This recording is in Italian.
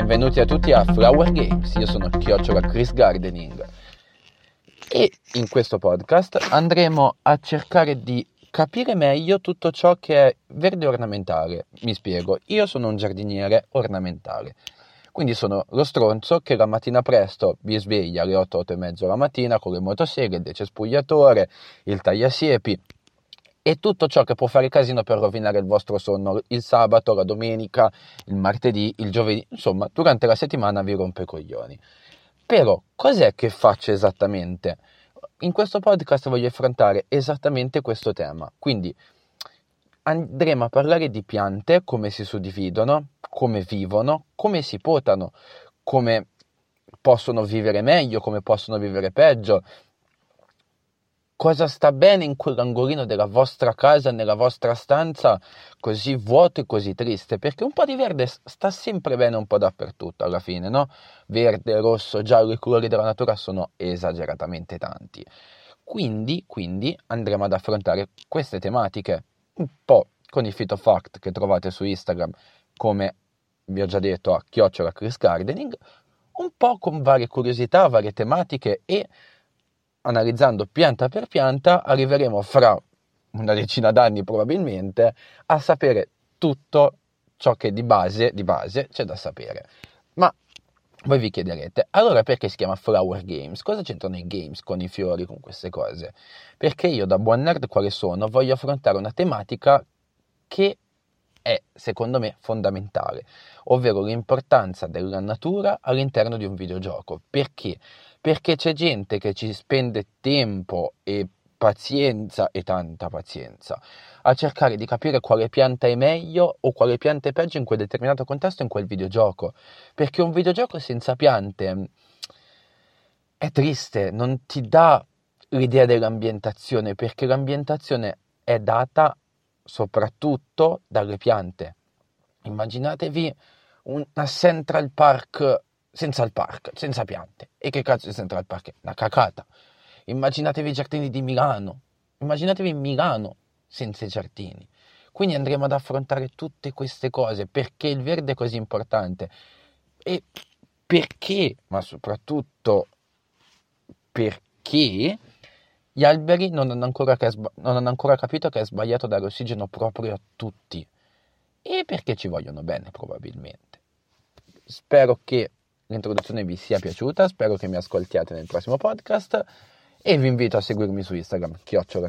benvenuti a tutti a Flower Games, io sono Chiocciola Chris Gardening. E in questo podcast andremo a cercare di capire meglio tutto ciò che è verde ornamentale. Mi spiego, io sono un giardiniere ornamentale, quindi sono lo stronzo che la mattina presto vi sveglia alle 8, 8 e mezzo la mattina con le motoseghe, il decespugliatore, il tagliasiepi e tutto ciò che può fare casino per rovinare il vostro sonno il sabato, la domenica, il martedì, il giovedì, insomma, durante la settimana vi rompe i coglioni. Però cos'è che faccio esattamente? In questo podcast voglio affrontare esattamente questo tema. Quindi andremo a parlare di piante, come si suddividono, come vivono, come si potano, come possono vivere meglio, come possono vivere peggio, cosa sta bene in quell'angolino della vostra casa, nella vostra stanza, così vuoto e così triste, perché un po' di verde sta sempre bene un po' dappertutto alla fine, no? Verde, rosso, giallo, i colori della natura sono esageratamente tanti. Quindi, quindi andremo ad affrontare queste tematiche un po' con i fitofact che trovate su Instagram, come vi ho già detto a chiocciola Chris Gardening, un po' con varie curiosità, varie tematiche e analizzando pianta per pianta, arriveremo fra una decina d'anni probabilmente a sapere tutto ciò che di base, di base c'è da sapere. Ma voi vi chiederete, allora perché si chiama Flower Games? Cosa c'entrano i games con i fiori, con queste cose? Perché io da buon nerd quale sono voglio affrontare una tematica che è, secondo me, fondamentale, ovvero l'importanza della natura all'interno di un videogioco. Perché? Perché c'è gente che ci spende tempo e pazienza e tanta pazienza a cercare di capire quale pianta è meglio o quale pianta è peggio in quel determinato contesto in quel videogioco. Perché un videogioco senza piante mm, è triste, non ti dà l'idea dell'ambientazione, perché l'ambientazione è data soprattutto dalle piante. Immaginatevi una Central Park senza il park, senza piante. E che cazzo è Central Park? Una cacata. Immaginatevi i giardini di Milano. Immaginatevi Milano senza i giardini. Quindi andremo ad affrontare tutte queste cose perché il verde è così importante e perché, ma soprattutto perché gli alberi non hanno, ancora, non hanno ancora capito che è sbagliato dare ossigeno proprio a tutti e perché ci vogliono bene probabilmente. Spero che l'introduzione vi sia piaciuta, spero che mi ascoltiate nel prossimo podcast e vi invito a seguirmi su Instagram, chiocciola.